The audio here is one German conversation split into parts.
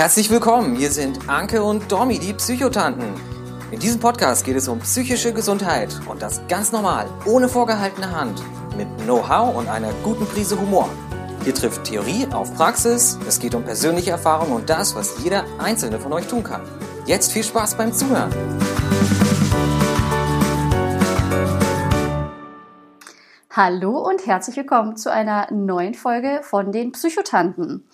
Herzlich willkommen, hier sind Anke und Domi, die Psychotanten. In diesem Podcast geht es um psychische Gesundheit und das ganz normal, ohne vorgehaltene Hand, mit Know-how und einer guten Prise Humor. Hier trifft Theorie auf Praxis, es geht um persönliche Erfahrung und das, was jeder einzelne von euch tun kann. Jetzt viel Spaß beim Zuhören. Hallo und herzlich willkommen zu einer neuen Folge von den Psychotanten.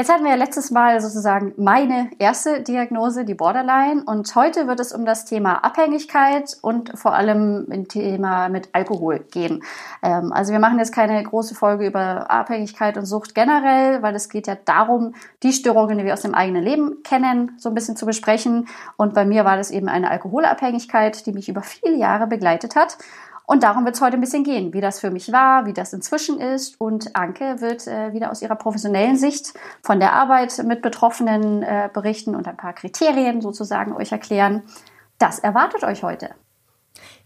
Jetzt hatten wir ja letztes Mal sozusagen meine erste Diagnose, die Borderline. Und heute wird es um das Thema Abhängigkeit und vor allem ein Thema mit Alkohol gehen. Ähm, also wir machen jetzt keine große Folge über Abhängigkeit und Sucht generell, weil es geht ja darum, die Störungen, die wir aus dem eigenen Leben kennen, so ein bisschen zu besprechen. Und bei mir war das eben eine Alkoholabhängigkeit, die mich über viele Jahre begleitet hat. Und darum wird es heute ein bisschen gehen, wie das für mich war, wie das inzwischen ist. Und Anke wird äh, wieder aus ihrer professionellen Sicht von der Arbeit mit Betroffenen äh, berichten und ein paar Kriterien sozusagen euch erklären. Das erwartet euch heute.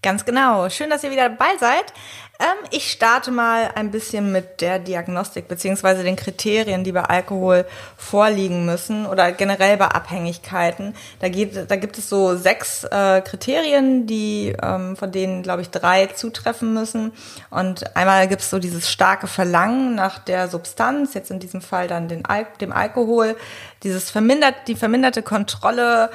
Ganz genau. Schön, dass ihr wieder dabei seid. Ähm, ich starte mal ein bisschen mit der Diagnostik beziehungsweise den Kriterien, die bei Alkohol vorliegen müssen oder generell bei Abhängigkeiten. Da, geht, da gibt es so sechs äh, Kriterien, die ähm, von denen, glaube ich, drei zutreffen müssen. Und einmal gibt es so dieses starke Verlangen nach der Substanz, jetzt in diesem Fall dann den Al dem Alkohol, dieses vermindert, die verminderte Kontrolle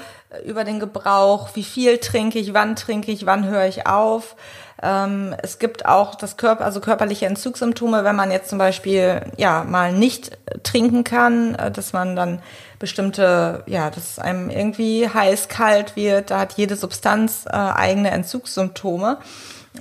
über den Gebrauch, wie viel trinke ich, wann trinke ich, wann höre ich auf. Ähm, es gibt auch das Körper, also körperliche Entzugssymptome, wenn man jetzt zum Beispiel ja mal nicht trinken kann, äh, dass man dann bestimmte, ja, dass es einem irgendwie heiß, kalt wird. Da hat jede Substanz äh, eigene Entzugssymptome.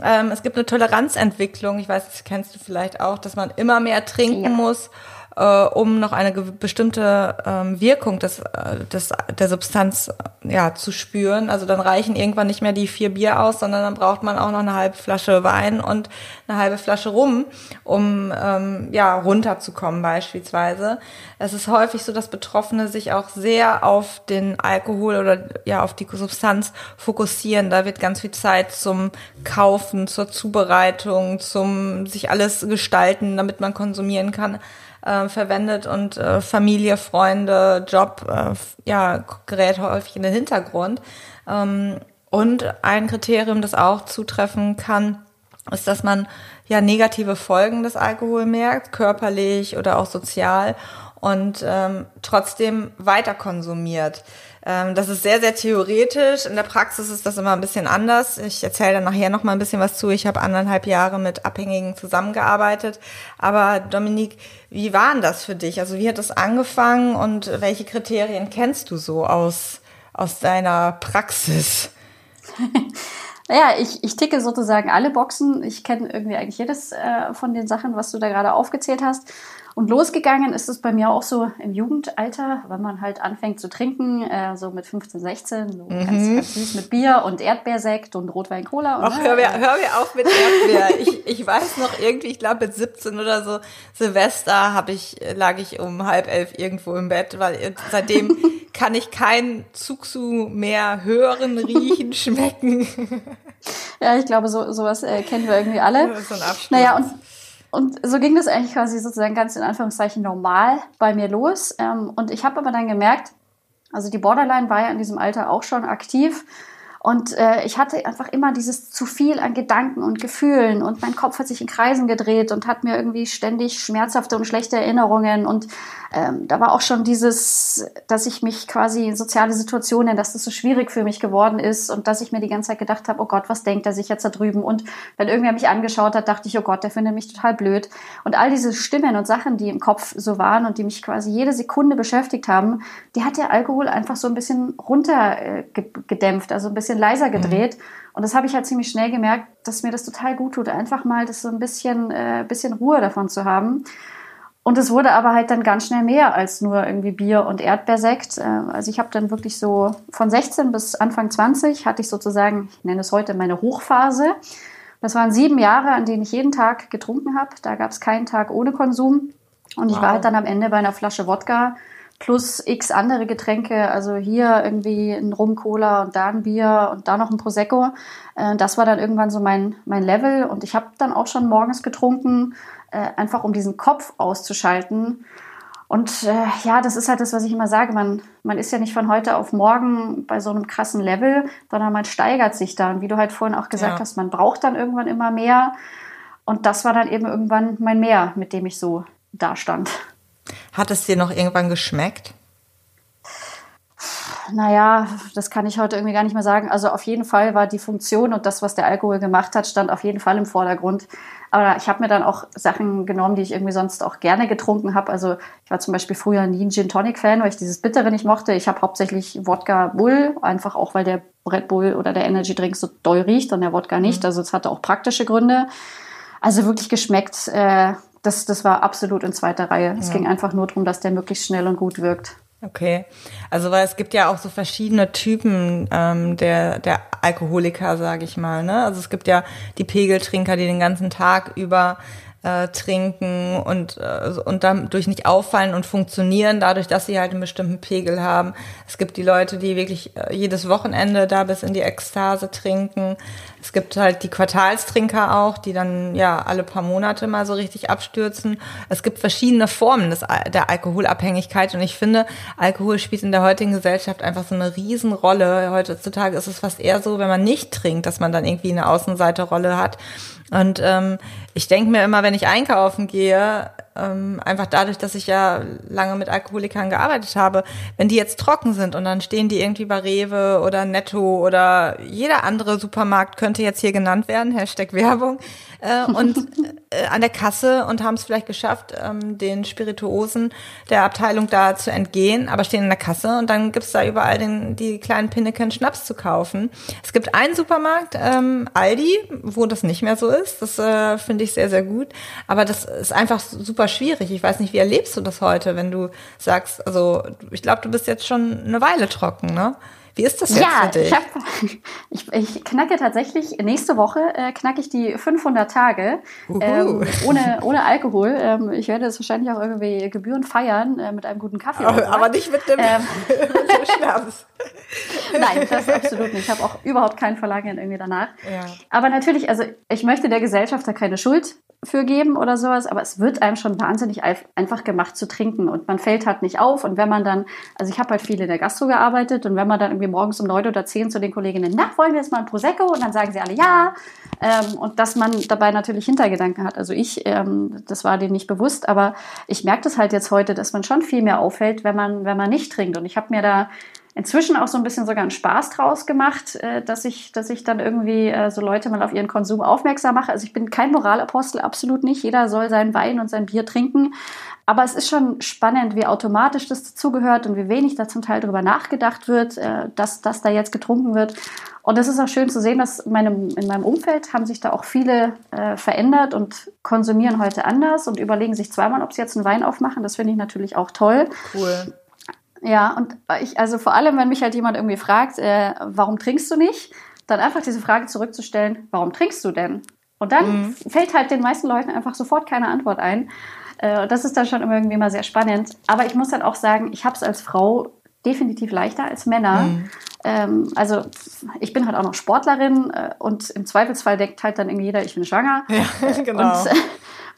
Ähm, es gibt eine Toleranzentwicklung. Ich weiß, das kennst du vielleicht auch, dass man immer mehr trinken ja. muss äh, um noch eine bestimmte ähm, Wirkung des, äh, des, der Substanz äh, ja, zu spüren. Also dann reichen irgendwann nicht mehr die vier Bier aus, sondern dann braucht man auch noch eine halbe Flasche Wein und eine halbe Flasche Rum, um ähm, ja, runterzukommen beispielsweise. Es ist häufig so, dass Betroffene sich auch sehr auf den Alkohol oder ja auf die Substanz fokussieren. Da wird ganz viel Zeit zum Kaufen, zur Zubereitung, zum sich alles gestalten, damit man konsumieren kann äh, verwendet und äh, Familie, Freunde, Job, äh, ja, gerät häufig in den Hintergrund. Ähm, und ein Kriterium, das auch zutreffen kann, ist, dass man ja negative Folgen des Alkohol merkt, körperlich oder auch sozial und ähm, trotzdem weiter konsumiert. Ähm, das ist sehr, sehr theoretisch. In der Praxis ist das immer ein bisschen anders. Ich erzähle dann nachher noch mal ein bisschen was zu. Ich habe anderthalb Jahre mit Abhängigen zusammengearbeitet. Aber Dominik, wie war denn das für dich? Also wie hat das angefangen und welche Kriterien kennst du so aus, aus deiner Praxis? Naja, ich, ich ticke sozusagen alle Boxen. Ich kenne irgendwie eigentlich jedes äh, von den Sachen, was du da gerade aufgezählt hast. Und losgegangen ist es bei mir auch so im Jugendalter, wenn man halt anfängt zu trinken, äh, so mit 15, 16, so mhm. ganz, ganz süß mit Bier und Erdbeersekt und Rotwein Cola. Ach, hör mir, hör mir auf mit Erdbeer. ich, ich weiß noch irgendwie, ich glaube mit 17 oder so, Silvester hab ich, lag ich um halb elf irgendwo im Bett, weil seitdem kann ich kein Zuxu mehr hören, riechen, schmecken. ja, ich glaube, so, sowas äh, kennen wir irgendwie alle. So ein naja, und und so ging das eigentlich quasi sozusagen ganz in Anführungszeichen normal bei mir los. Ähm, und ich habe aber dann gemerkt, also die Borderline war ja in diesem Alter auch schon aktiv. Und äh, ich hatte einfach immer dieses zu viel an Gedanken und Gefühlen und mein Kopf hat sich in Kreisen gedreht und hat mir irgendwie ständig schmerzhafte und schlechte Erinnerungen und ähm, da war auch schon dieses, dass ich mich quasi in soziale Situationen, dass das so schwierig für mich geworden ist und dass ich mir die ganze Zeit gedacht habe, oh Gott, was denkt er sich jetzt da drüben? Und wenn irgendwer mich angeschaut hat, dachte ich, oh Gott, der findet mich total blöd. Und all diese Stimmen und Sachen, die im Kopf so waren und die mich quasi jede Sekunde beschäftigt haben, die hat der Alkohol einfach so ein bisschen runtergedämpft, also ein bisschen leiser gedreht. Mhm. Und das habe ich halt ziemlich schnell gemerkt, dass mir das total gut tut, einfach mal das so ein bisschen, äh, bisschen Ruhe davon zu haben. Und es wurde aber halt dann ganz schnell mehr als nur irgendwie Bier und Erdbeersekt. Äh, also ich habe dann wirklich so von 16 bis Anfang 20 hatte ich sozusagen, ich nenne es heute meine Hochphase. Das waren sieben Jahre, an denen ich jeden Tag getrunken habe. Da gab es keinen Tag ohne Konsum. Und wow. ich war halt dann am Ende bei einer Flasche Wodka plus x andere Getränke. Also hier irgendwie ein Rum-Cola und da ein Bier und da noch ein Prosecco. Äh, das war dann irgendwann so mein, mein Level. Und ich habe dann auch schon morgens getrunken äh, einfach um diesen Kopf auszuschalten. Und äh, ja, das ist halt das, was ich immer sage. Man, man ist ja nicht von heute auf morgen bei so einem krassen Level, sondern man steigert sich da. Und wie du halt vorhin auch gesagt ja. hast, man braucht dann irgendwann immer mehr. Und das war dann eben irgendwann mein Mehr, mit dem ich so dastand. Hat es dir noch irgendwann geschmeckt? Naja, das kann ich heute irgendwie gar nicht mehr sagen. Also auf jeden Fall war die Funktion und das, was der Alkohol gemacht hat, stand auf jeden Fall im Vordergrund. Aber ich habe mir dann auch Sachen genommen, die ich irgendwie sonst auch gerne getrunken habe. Also ich war zum Beispiel früher nie ein Gin Tonic Fan, weil ich dieses Bittere nicht mochte. Ich habe hauptsächlich Wodka Bull, einfach auch weil der Red Bull oder der Energy Drink so doll riecht und der Wodka nicht. Mhm. Also es hatte auch praktische Gründe. Also wirklich geschmeckt. Äh, das, das war absolut in zweiter Reihe. Es ging einfach nur darum, dass der möglichst schnell und gut wirkt. Okay, also weil es gibt ja auch so verschiedene Typen ähm, der der Alkoholiker, sage ich mal. Ne? Also es gibt ja die Pegeltrinker, die den ganzen Tag über äh, trinken und, äh, und dadurch nicht auffallen und funktionieren, dadurch, dass sie halt einen bestimmten Pegel haben. Es gibt die Leute, die wirklich äh, jedes Wochenende da bis in die Ekstase trinken. Es gibt halt die Quartalstrinker auch, die dann ja alle paar Monate mal so richtig abstürzen. Es gibt verschiedene Formen des, der Alkoholabhängigkeit und ich finde, Alkohol spielt in der heutigen Gesellschaft einfach so eine Riesenrolle. Heutzutage ist es fast eher so, wenn man nicht trinkt, dass man dann irgendwie eine Außenseiterrolle hat. Und ähm, ich denke mir immer, wenn ich einkaufen gehe, ähm, einfach dadurch, dass ich ja lange mit Alkoholikern gearbeitet habe, wenn die jetzt trocken sind und dann stehen die irgendwie bei Rewe oder Netto oder jeder andere Supermarkt könnte jetzt hier genannt werden, Hashtag Werbung, äh, und äh, an der Kasse und haben es vielleicht geschafft, ähm, den Spirituosen der Abteilung da zu entgehen, aber stehen in der Kasse und dann gibt's da überall den, die kleinen Pinneken Schnaps zu kaufen. Es gibt einen Supermarkt, ähm, Aldi, wo das nicht mehr so ist. Das äh, finde ich sehr, sehr gut. Aber das ist einfach super schwierig. Ich weiß nicht, wie erlebst du das heute, wenn du sagst, also ich glaube, du bist jetzt schon eine Weile trocken, ne? Wie ist das jetzt ja, für dich? Ich, hab, ich, ich knacke tatsächlich, nächste Woche äh, knacke ich die 500 Tage ähm, ohne, ohne Alkohol. Ähm, ich werde das wahrscheinlich auch irgendwie Gebühren feiern äh, mit einem guten Kaffee. Aber, aber nicht mit dem, ähm, Schnaps. Nein, das absolut nicht. Ich habe auch überhaupt kein Verlangen irgendwie danach. Ja. Aber natürlich, also ich möchte der Gesellschaft da keine Schuld für geben oder sowas, aber es wird einem schon wahnsinnig einfach gemacht zu trinken und man fällt halt nicht auf und wenn man dann, also ich habe halt viel in der Gastro gearbeitet und wenn man dann irgendwie morgens um neun oder zehn zu den Kolleginnen, na, wollen wir jetzt mal ein Prosecco? Und dann sagen sie alle ja. Ähm, und dass man dabei natürlich Hintergedanken hat. Also ich, ähm, das war denen nicht bewusst, aber ich merke das halt jetzt heute, dass man schon viel mehr auffällt, wenn man, wenn man nicht trinkt. Und ich habe mir da inzwischen auch so ein bisschen sogar einen Spaß draus gemacht, äh, dass ich, dass ich dann irgendwie äh, so Leute mal auf ihren Konsum aufmerksam mache. Also ich bin kein Moralapostel, absolut nicht. Jeder soll seinen Wein und sein Bier trinken. Aber es ist schon spannend, wie automatisch das dazugehört und wie wenig da zum Teil darüber nachgedacht wird, äh, dass das da jetzt getrunken wird. Und es ist auch schön zu sehen, dass in meinem, in meinem Umfeld haben sich da auch viele äh, verändert und konsumieren heute anders und überlegen sich zweimal, ob sie jetzt einen Wein aufmachen. Das finde ich natürlich auch toll. Cool. Ja, und ich, also vor allem, wenn mich halt jemand irgendwie fragt, äh, warum trinkst du nicht, dann einfach diese Frage zurückzustellen, warum trinkst du denn? Und dann mhm. fällt halt den meisten Leuten einfach sofort keine Antwort ein. Äh, das ist dann schon irgendwie mal sehr spannend. Aber ich muss dann auch sagen, ich habe es als Frau definitiv leichter als Männer. Mhm. Ähm, also ich bin halt auch noch Sportlerin äh, und im Zweifelsfall denkt halt dann irgendwie jeder, ich bin schwanger. Ja, genau. Und, äh,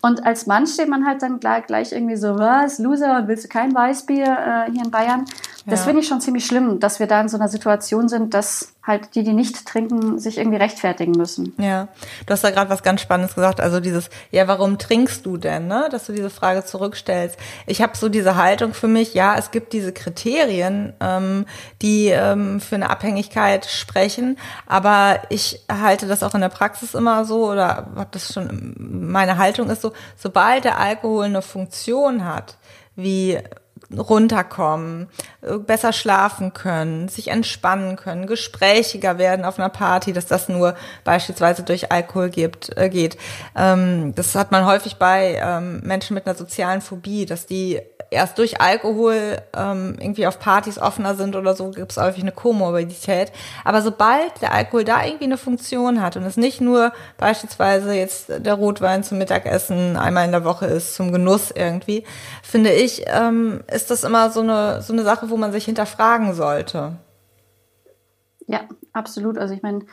und als Mann steht man halt dann gleich, gleich irgendwie so, was, Loser, willst du kein Weißbier äh, hier in Bayern? Das ja. finde ich schon ziemlich schlimm, dass wir da in so einer Situation sind, dass halt die, die nicht trinken, sich irgendwie rechtfertigen müssen. Ja, du hast da gerade was ganz Spannendes gesagt, also dieses, ja, warum trinkst du denn, ne? Dass du diese Frage zurückstellst. Ich habe so diese Haltung für mich, ja, es gibt diese Kriterien, ähm, die ähm, für eine Abhängigkeit sprechen, aber ich halte das auch in der Praxis immer so oder habe das schon, meine Haltung ist so, sobald der Alkohol eine Funktion hat, wie runterkommen, äh, besser schlafen können, sich entspannen können, gesprächiger werden auf einer Party, dass das nur beispielsweise durch Alkohol gibt, äh, geht. Ähm, das hat man häufig bei ähm, Menschen mit einer sozialen Phobie, dass die erst durch Alkohol ähm, irgendwie auf Partys offener sind oder so, gibt es häufig eine Komorbidität. Aber sobald der Alkohol da irgendwie eine Funktion hat und es nicht nur beispielsweise jetzt der Rotwein zum Mittagessen einmal in der Woche ist, zum Genuss irgendwie, finde ich, ähm, ist das immer so eine, so eine Sache, wo man sich hinterfragen sollte. Ja, absolut. Also ich meine,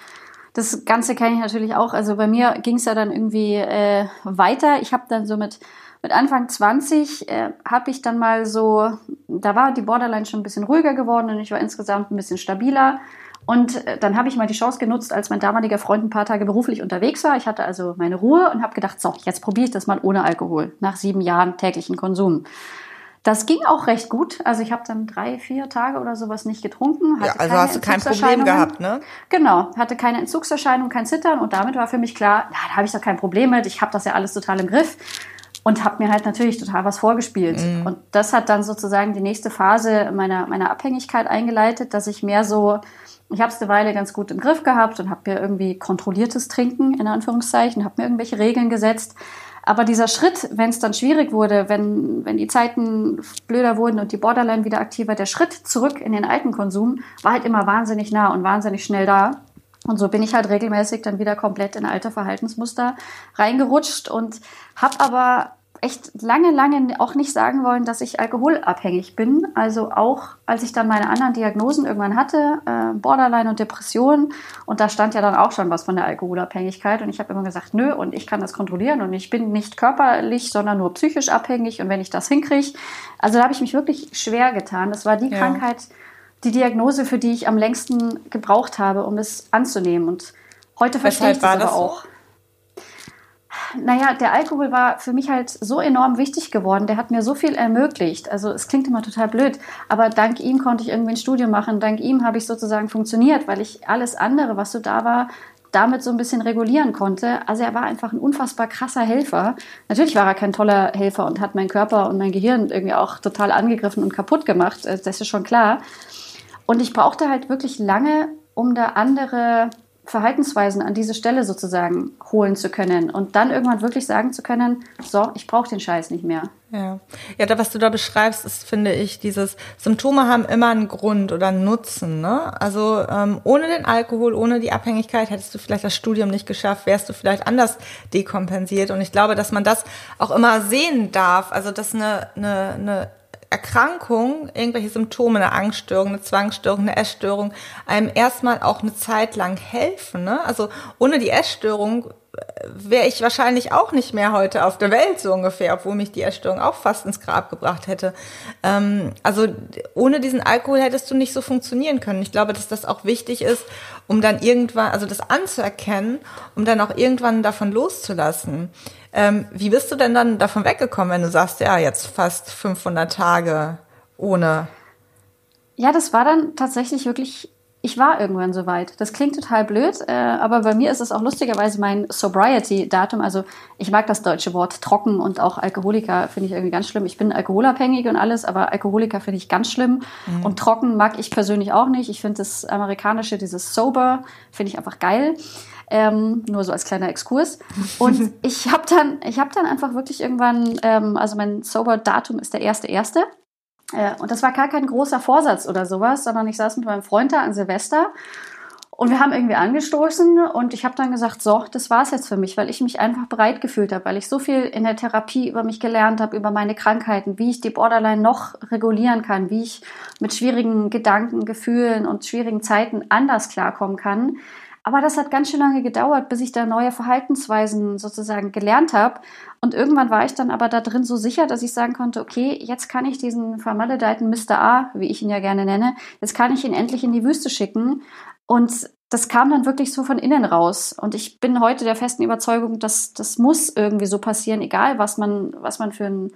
das Ganze kenne ich natürlich auch. Also bei mir ging es ja dann irgendwie äh, weiter. Ich habe dann so mit, mit Anfang 20 äh, habe ich dann mal so, da war die Borderline schon ein bisschen ruhiger geworden und ich war insgesamt ein bisschen stabiler. Und äh, dann habe ich mal die Chance genutzt, als mein damaliger Freund ein paar Tage beruflich unterwegs war. Ich hatte also meine Ruhe und habe gedacht, so, jetzt probiere ich das mal ohne Alkohol, nach sieben Jahren täglichen Konsum. Das ging auch recht gut. Also ich habe dann drei, vier Tage oder sowas nicht getrunken. Hatte ja, also hast du kein Problem gehabt, ne? Genau, hatte keine Entzugserscheinung, kein Zittern und damit war für mich klar, na, da habe ich doch kein Problem mit. Ich habe das ja alles total im Griff und habe mir halt natürlich total was vorgespielt. Mhm. Und das hat dann sozusagen die nächste Phase meiner, meiner Abhängigkeit eingeleitet, dass ich mehr so, ich habe es eine Weile ganz gut im Griff gehabt und habe mir irgendwie kontrolliertes Trinken, in Anführungszeichen, habe mir irgendwelche Regeln gesetzt aber dieser Schritt, wenn es dann schwierig wurde, wenn, wenn die Zeiten blöder wurden und die Borderline wieder aktiver, der Schritt zurück in den alten Konsum war halt immer wahnsinnig nah und wahnsinnig schnell da. Und so bin ich halt regelmäßig dann wieder komplett in alte Verhaltensmuster reingerutscht und habe aber echt lange, lange auch nicht sagen wollen, dass ich alkoholabhängig bin. Also auch als ich dann meine anderen Diagnosen irgendwann hatte, äh, Borderline und Depression, und da stand ja dann auch schon was von der Alkoholabhängigkeit. Und ich habe immer gesagt, nö, und ich kann das kontrollieren und ich bin nicht körperlich, sondern nur psychisch abhängig. Und wenn ich das hinkriege, also da habe ich mich wirklich schwer getan. Das war die ja. Krankheit, die Diagnose, für die ich am längsten gebraucht habe, um es anzunehmen. Und heute verstehe ich das aber auch. So? Naja, der Alkohol war für mich halt so enorm wichtig geworden. Der hat mir so viel ermöglicht. Also es klingt immer total blöd, aber dank ihm konnte ich irgendwie ein Studium machen. Dank ihm habe ich sozusagen funktioniert, weil ich alles andere, was so da war, damit so ein bisschen regulieren konnte. Also er war einfach ein unfassbar krasser Helfer. Natürlich war er kein toller Helfer und hat meinen Körper und mein Gehirn irgendwie auch total angegriffen und kaputt gemacht. Das ist schon klar. Und ich brauchte halt wirklich lange, um da andere Verhaltensweisen an diese Stelle sozusagen holen zu können und dann irgendwann wirklich sagen zu können, so, ich brauche den Scheiß nicht mehr. Ja, ja, da, was du da beschreibst, ist, finde ich, dieses Symptome haben immer einen Grund oder einen Nutzen. Ne? Also ähm, ohne den Alkohol, ohne die Abhängigkeit hättest du vielleicht das Studium nicht geschafft, wärst du vielleicht anders dekompensiert. Und ich glaube, dass man das auch immer sehen darf. Also dass eine, eine, eine Erkrankung, irgendwelche Symptome, eine Angststörung, eine Zwangsstörung, eine Essstörung, einem erstmal auch eine Zeit lang helfen. Ne? Also ohne die Essstörung äh, wäre ich wahrscheinlich auch nicht mehr heute auf der Welt so ungefähr, obwohl mich die Essstörung auch fast ins Grab gebracht hätte. Ähm, also ohne diesen Alkohol hättest du nicht so funktionieren können. Ich glaube, dass das auch wichtig ist, um dann irgendwann, also das anzuerkennen, um dann auch irgendwann davon loszulassen. Ähm, wie bist du denn dann davon weggekommen, wenn du sagst, ja, jetzt fast 500 Tage ohne? Ja, das war dann tatsächlich wirklich, ich war irgendwann soweit. Das klingt total blöd, äh, aber bei mir ist es auch lustigerweise mein Sobriety-Datum. Also ich mag das deutsche Wort trocken und auch Alkoholiker finde ich irgendwie ganz schlimm. Ich bin alkoholabhängig und alles, aber Alkoholiker finde ich ganz schlimm. Mhm. Und trocken mag ich persönlich auch nicht. Ich finde das amerikanische, dieses sober, finde ich einfach geil. Ähm, nur so als kleiner Exkurs. Und ich habe dann, ich habe dann einfach wirklich irgendwann, ähm, also mein Sober-Datum ist der erste erste. Äh, und das war gar kein großer Vorsatz oder sowas, sondern ich saß mit meinem Freund da an Silvester und wir haben irgendwie angestoßen und ich habe dann gesagt, so, das war's jetzt für mich, weil ich mich einfach bereit gefühlt habe, weil ich so viel in der Therapie über mich gelernt habe, über meine Krankheiten, wie ich die Borderline noch regulieren kann, wie ich mit schwierigen Gedanken, Gefühlen und schwierigen Zeiten anders klarkommen kann. Aber das hat ganz schön lange gedauert, bis ich da neue Verhaltensweisen sozusagen gelernt habe. Und irgendwann war ich dann aber da drin so sicher, dass ich sagen konnte, okay, jetzt kann ich diesen vermaledeiten Mr. A, wie ich ihn ja gerne nenne, jetzt kann ich ihn endlich in die Wüste schicken. Und das kam dann wirklich so von innen raus. Und ich bin heute der festen Überzeugung, dass das muss irgendwie so passieren, egal was man, was man für ein,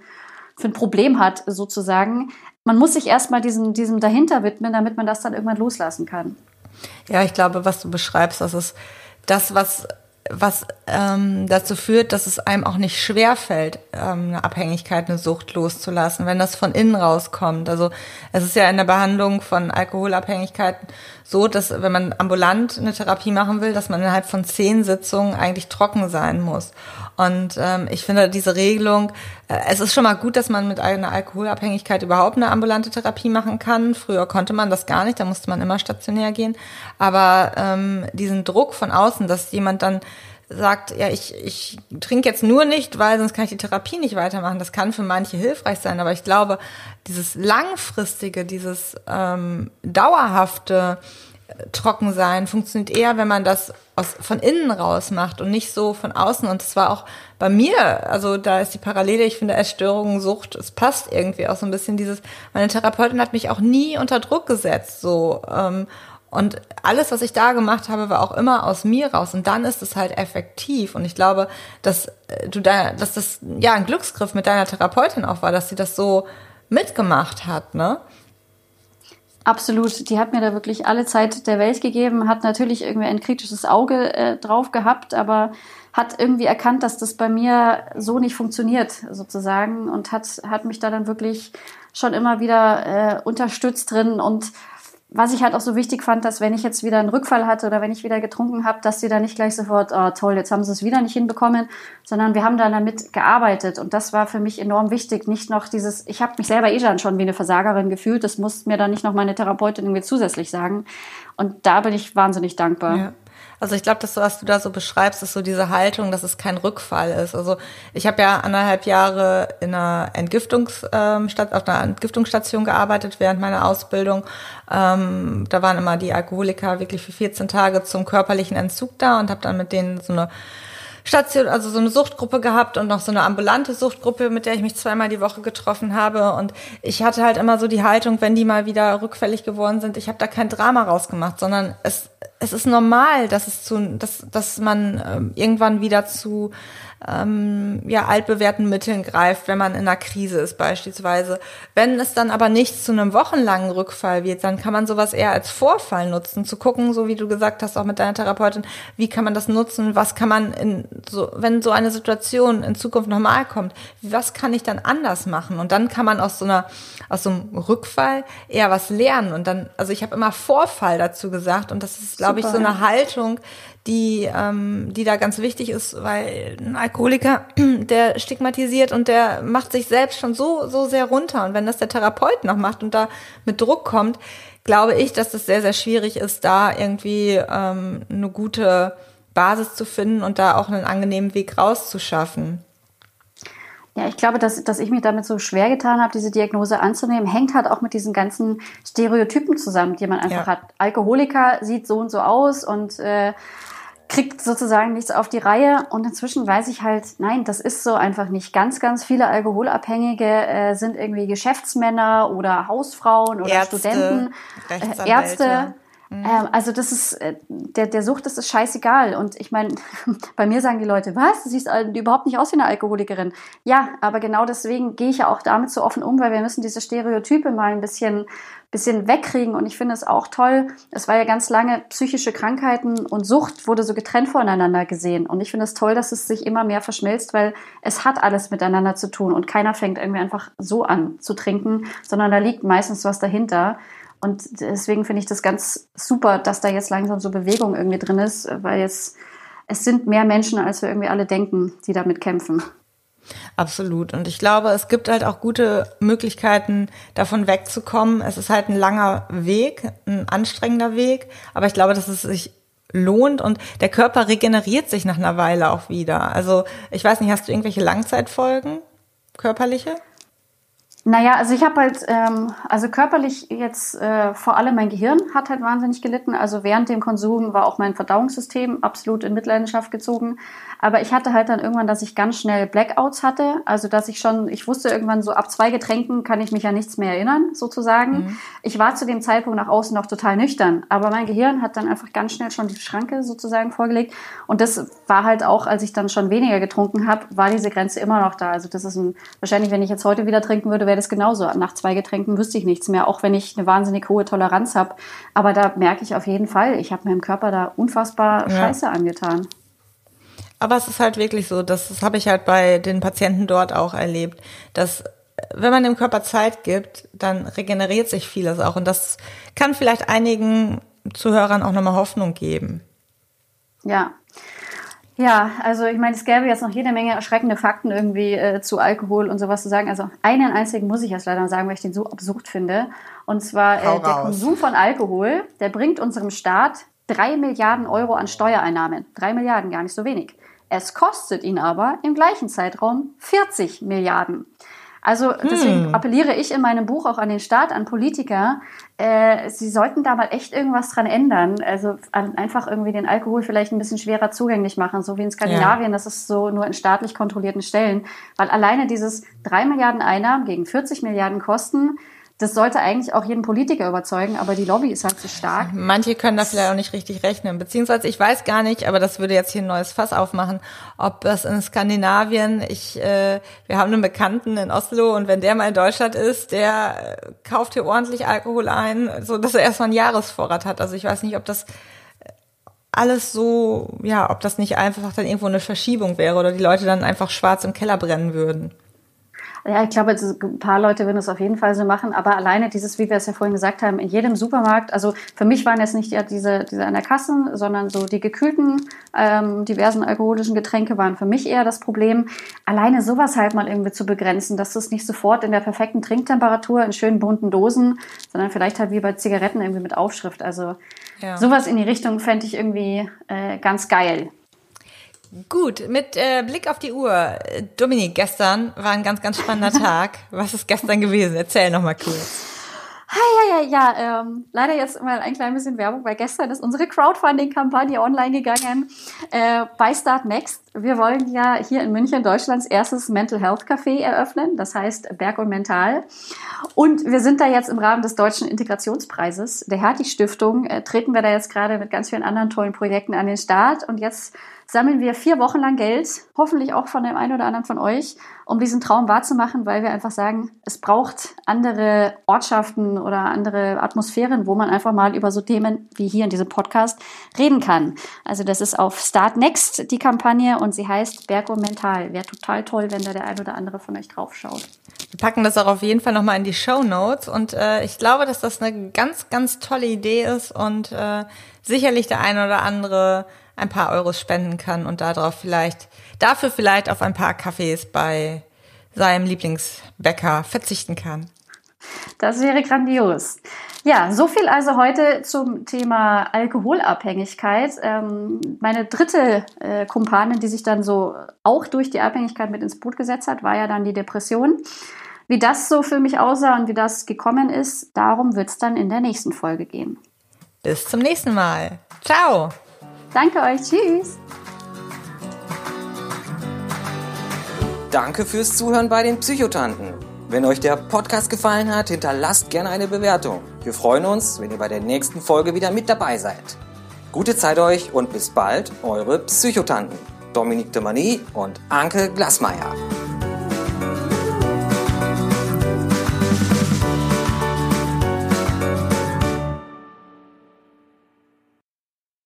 für ein Problem hat, sozusagen. Man muss sich erstmal diesem, diesem dahinter widmen, damit man das dann irgendwann loslassen kann. Ja, ich glaube, was du beschreibst, das ist das, was was ähm, dazu führt, dass es einem auch nicht schwer fällt, ähm, eine Abhängigkeit, eine Sucht loszulassen, wenn das von innen rauskommt. Also es ist ja in der Behandlung von Alkoholabhängigkeiten so, dass wenn man ambulant eine Therapie machen will, dass man innerhalb von zehn Sitzungen eigentlich trocken sein muss. Und ähm, ich finde diese Regelung, äh, es ist schon mal gut, dass man mit einer Alkoholabhängigkeit überhaupt eine ambulante Therapie machen kann. Früher konnte man das gar nicht, da musste man immer stationär gehen. Aber ähm, diesen Druck von außen, dass jemand dann sagt, ja, ich, ich trinke jetzt nur nicht, weil sonst kann ich die Therapie nicht weitermachen. Das kann für manche hilfreich sein, aber ich glaube, dieses langfristige, dieses ähm, dauerhafte trocken sein funktioniert eher, wenn man das aus, von innen raus macht und nicht so von außen. Und das war auch bei mir, also da ist die Parallele, ich finde Essstörungen, Sucht, es passt irgendwie auch so ein bisschen dieses, meine Therapeutin hat mich auch nie unter Druck gesetzt, so, ähm, und alles, was ich da gemacht habe, war auch immer aus mir raus. Und dann ist es halt effektiv. Und ich glaube, dass äh, du da, dass das ja ein Glücksgriff mit deiner Therapeutin auch war, dass sie das so mitgemacht hat, ne? Absolut. Die hat mir da wirklich alle Zeit der Welt gegeben, hat natürlich irgendwie ein kritisches Auge äh, drauf gehabt, aber hat irgendwie erkannt, dass das bei mir so nicht funktioniert, sozusagen, und hat, hat mich da dann wirklich schon immer wieder äh, unterstützt drin und was ich halt auch so wichtig fand, dass wenn ich jetzt wieder einen Rückfall hatte oder wenn ich wieder getrunken habe, dass sie da nicht gleich sofort, oh toll, jetzt haben sie es wieder nicht hinbekommen, sondern wir haben dann damit gearbeitet. Und das war für mich enorm wichtig. Nicht noch dieses, ich habe mich selber eh schon wie eine Versagerin gefühlt, das muss mir dann nicht noch meine Therapeutin irgendwie zusätzlich sagen. Und da bin ich wahnsinnig dankbar. Ja. Also ich glaube, dass so, was du da so beschreibst, ist so diese Haltung, dass es kein Rückfall ist. Also ich habe ja anderthalb Jahre in einer Entgiftungs, ähm, auf einer Entgiftungsstation gearbeitet während meiner Ausbildung. Ähm, da waren immer die Alkoholiker wirklich für 14 Tage zum körperlichen Entzug da und habe dann mit denen so eine Station, also so eine Suchtgruppe gehabt und noch so eine ambulante Suchtgruppe, mit der ich mich zweimal die Woche getroffen habe. Und ich hatte halt immer so die Haltung, wenn die mal wieder rückfällig geworden sind, ich habe da kein Drama rausgemacht, sondern es, es ist normal, dass es zu, dass, dass man ähm, irgendwann wieder zu ähm, ja, altbewährten Mitteln greift, wenn man in einer Krise ist beispielsweise. Wenn es dann aber nicht zu einem wochenlangen Rückfall wird, dann kann man sowas eher als Vorfall nutzen, zu gucken, so wie du gesagt hast, auch mit deiner Therapeutin, wie kann man das nutzen, was kann man in so, wenn so eine Situation in Zukunft nochmal kommt, was kann ich dann anders machen? Und dann kann man aus so einer, aus so einem Rückfall eher was lernen. Und dann, also ich habe immer Vorfall dazu gesagt und das ist, glaube ich, so eine Haltung, die, ähm, die da ganz wichtig ist, weil ein Alkoholiker, der stigmatisiert und der macht sich selbst schon so, so sehr runter. Und wenn das der Therapeut noch macht und da mit Druck kommt, glaube ich, dass das sehr, sehr schwierig ist, da irgendwie ähm, eine gute Basis zu finden und da auch einen angenehmen Weg rauszuschaffen. Ja, ich glaube, dass, dass ich mich damit so schwer getan habe, diese Diagnose anzunehmen, hängt halt auch mit diesen ganzen Stereotypen zusammen, die man einfach ja. hat. Alkoholiker sieht so und so aus und äh, kriegt sozusagen nichts auf die Reihe. Und inzwischen weiß ich halt, nein, das ist so einfach nicht. Ganz, ganz viele Alkoholabhängige äh, sind irgendwie Geschäftsmänner oder Hausfrauen oder Ärzte, Studenten, äh, Ärzte. Mhm. Ähm, also das ist, äh, der, der Sucht ist es scheißegal. Und ich meine, bei mir sagen die Leute, was, du siehst überhaupt nicht aus wie eine Alkoholikerin. Ja, aber genau deswegen gehe ich ja auch damit so offen um, weil wir müssen diese Stereotype mal ein bisschen bisschen wegkriegen. Und ich finde es auch toll. Es war ja ganz lange psychische Krankheiten und Sucht wurde so getrennt voneinander gesehen. Und ich finde es toll, dass es sich immer mehr verschmilzt, weil es hat alles miteinander zu tun und keiner fängt irgendwie einfach so an zu trinken, sondern da liegt meistens was dahinter. Und deswegen finde ich das ganz super, dass da jetzt langsam so Bewegung irgendwie drin ist, weil jetzt es sind mehr Menschen, als wir irgendwie alle denken, die damit kämpfen. Absolut. Und ich glaube, es gibt halt auch gute Möglichkeiten, davon wegzukommen. Es ist halt ein langer Weg, ein anstrengender Weg, aber ich glaube, dass es sich lohnt und der Körper regeneriert sich nach einer Weile auch wieder. Also ich weiß nicht, hast du irgendwelche Langzeitfolgen, körperliche? Naja, also ich habe halt, ähm, also körperlich jetzt äh, vor allem mein Gehirn hat halt wahnsinnig gelitten. Also während dem Konsum war auch mein Verdauungssystem absolut in Mitleidenschaft gezogen. Aber ich hatte halt dann irgendwann, dass ich ganz schnell Blackouts hatte. Also dass ich schon, ich wusste irgendwann so ab zwei Getränken kann ich mich an nichts mehr erinnern, sozusagen. Mhm. Ich war zu dem Zeitpunkt nach außen noch total nüchtern. Aber mein Gehirn hat dann einfach ganz schnell schon die Schranke sozusagen vorgelegt. Und das war halt auch, als ich dann schon weniger getrunken habe, war diese Grenze immer noch da. Also das ist ein, wahrscheinlich, wenn ich jetzt heute wieder trinken würde, wäre das genauso. Nach zwei Getränken wüsste ich nichts mehr, auch wenn ich eine wahnsinnig hohe Toleranz habe. Aber da merke ich auf jeden Fall, ich habe meinem Körper da unfassbar ja. Scheiße angetan. Aber es ist halt wirklich so, das, das habe ich halt bei den Patienten dort auch erlebt, dass wenn man dem Körper Zeit gibt, dann regeneriert sich vieles auch. Und das kann vielleicht einigen Zuhörern auch nochmal Hoffnung geben. Ja, ja, also ich meine, es gäbe jetzt noch jede Menge erschreckende Fakten irgendwie äh, zu Alkohol und sowas zu sagen. Also einen einzigen muss ich jetzt leider sagen, weil ich den so absurd finde. Und zwar äh, der Konsum von Alkohol, der bringt unserem Staat drei Milliarden Euro an Steuereinnahmen. Drei Milliarden, gar nicht so wenig. Es kostet ihn aber im gleichen Zeitraum 40 Milliarden. Also deswegen hm. appelliere ich in meinem Buch auch an den Staat, an Politiker, äh, sie sollten da mal echt irgendwas dran ändern. Also einfach irgendwie den Alkohol vielleicht ein bisschen schwerer zugänglich machen, so wie in Skandinavien, ja. das ist so nur in staatlich kontrollierten Stellen. Weil alleine dieses drei Milliarden Einnahmen gegen 40 Milliarden Kosten, das sollte eigentlich auch jeden Politiker überzeugen, aber die Lobby ist halt so stark. Manche können da vielleicht auch nicht richtig rechnen. Beziehungsweise ich weiß gar nicht, aber das würde jetzt hier ein neues Fass aufmachen, ob das in Skandinavien, ich, äh, wir haben einen Bekannten in Oslo und wenn der mal in Deutschland ist, der äh, kauft hier ordentlich Alkohol ein, so dass er erstmal einen Jahresvorrat hat. Also ich weiß nicht, ob das äh, alles so, ja, ob das nicht einfach dann irgendwo eine Verschiebung wäre oder die Leute dann einfach schwarz im Keller brennen würden. Ja, ich glaube, ein paar Leute würden es auf jeden Fall so machen, aber alleine dieses, wie wir es ja vorhin gesagt haben, in jedem Supermarkt, also für mich waren jetzt nicht ja diese, diese an der Kassen, sondern so die gekühlten, ähm, diversen alkoholischen Getränke waren für mich eher das Problem. Alleine sowas halt mal irgendwie zu begrenzen, dass es nicht sofort in der perfekten Trinktemperatur in schönen bunten Dosen, sondern vielleicht halt wie bei Zigaretten irgendwie mit Aufschrift. Also ja. sowas in die Richtung fände ich irgendwie äh, ganz geil. Gut, mit äh, Blick auf die Uhr. Dominik, gestern war ein ganz, ganz spannender Tag. Was ist gestern gewesen? Erzähl noch mal kurz. Ja, ja, ja, ähm, leider jetzt mal ein klein bisschen Werbung, weil gestern ist unsere Crowdfunding-Kampagne online gegangen äh, bei Start Next. Wir wollen ja hier in München Deutschlands erstes Mental Health Café eröffnen, das heißt Berg und Mental. Und wir sind da jetzt im Rahmen des Deutschen Integrationspreises der Hertie Stiftung, äh, treten wir da jetzt gerade mit ganz vielen anderen tollen Projekten an den Start. Und jetzt sammeln wir vier Wochen lang Geld, hoffentlich auch von dem einen oder anderen von euch, um diesen Traum wahrzumachen, weil wir einfach sagen, es braucht andere Ortschaften oder andere Atmosphären, wo man einfach mal über so Themen wie hier in diesem Podcast reden kann. Also das ist auf Start Next die Kampagne und sie heißt Bergo Mental. Wäre total toll, wenn da der ein oder andere von euch drauf schaut. Wir packen das auch auf jeden Fall nochmal in die Show Notes und äh, ich glaube, dass das eine ganz, ganz tolle Idee ist und äh, sicherlich der eine oder andere ein paar Euros spenden kann und darauf vielleicht, dafür vielleicht auf ein paar Kaffees bei seinem Lieblingsbäcker verzichten kann. Das wäre grandios. Ja, so viel also heute zum Thema Alkoholabhängigkeit. Ähm, meine dritte äh, Kumpanin, die sich dann so auch durch die Abhängigkeit mit ins Boot gesetzt hat, war ja dann die Depression. Wie das so für mich aussah und wie das gekommen ist, darum wird es dann in der nächsten Folge gehen. Bis zum nächsten Mal. Ciao. Danke euch. Tschüss. Danke fürs Zuhören bei den Psychotanten. Wenn euch der Podcast gefallen hat, hinterlasst gerne eine Bewertung. Wir freuen uns, wenn ihr bei der nächsten Folge wieder mit dabei seid. Gute Zeit euch und bis bald, eure Psychotanten. Dominique de Manie und Anke Glasmeier.